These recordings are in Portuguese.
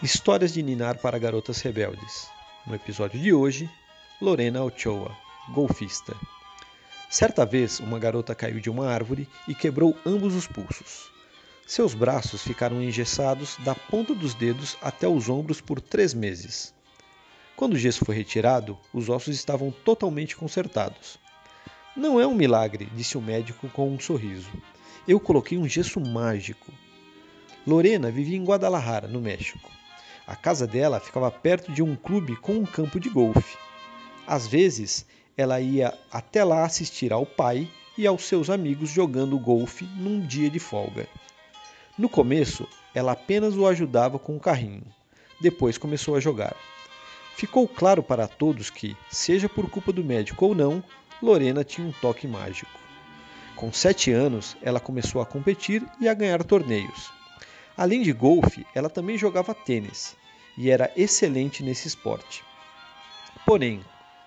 Histórias de Ninar para Garotas Rebeldes. No episódio de hoje, Lorena Ochoa, golfista. Certa vez, uma garota caiu de uma árvore e quebrou ambos os pulsos. Seus braços ficaram engessados da ponta dos dedos até os ombros por três meses. Quando o gesso foi retirado, os ossos estavam totalmente consertados. Não é um milagre, disse o médico com um sorriso. Eu coloquei um gesso mágico. Lorena vivia em Guadalajara, no México. A casa dela ficava perto de um clube com um campo de golfe. Às vezes, ela ia até lá assistir ao pai e aos seus amigos jogando golfe num dia de folga. No começo, ela apenas o ajudava com o carrinho. Depois começou a jogar. Ficou claro para todos que, seja por culpa do médico ou não, Lorena tinha um toque mágico. Com sete anos, ela começou a competir e a ganhar torneios. Além de golfe, ela também jogava tênis e era excelente nesse esporte. Porém,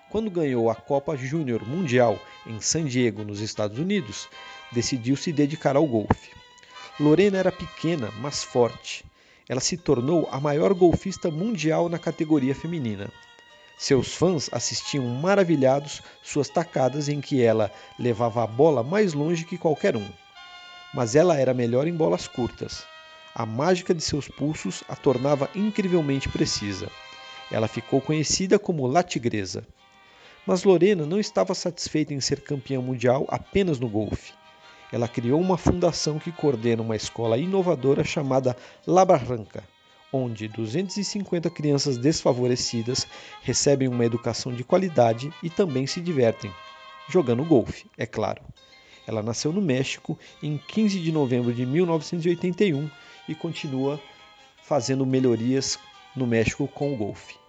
quando ganhou a Copa Júnior Mundial em San Diego, nos Estados Unidos, decidiu se dedicar ao golfe. Lorena era pequena, mas forte. Ela se tornou a maior golfista mundial na categoria feminina. Seus fãs assistiam maravilhados suas tacadas em que ela levava a bola mais longe que qualquer um. Mas ela era melhor em bolas curtas. A mágica de seus pulsos a tornava incrivelmente precisa. Ela ficou conhecida como La Tigresa. Mas Lorena não estava satisfeita em ser campeã mundial apenas no golfe. Ela criou uma fundação que coordena uma escola inovadora chamada La Barranca, onde 250 crianças desfavorecidas recebem uma educação de qualidade e também se divertem, jogando golfe, é claro. Ela nasceu no México em 15 de novembro de 1981 e continua fazendo melhorias no México com o golfe.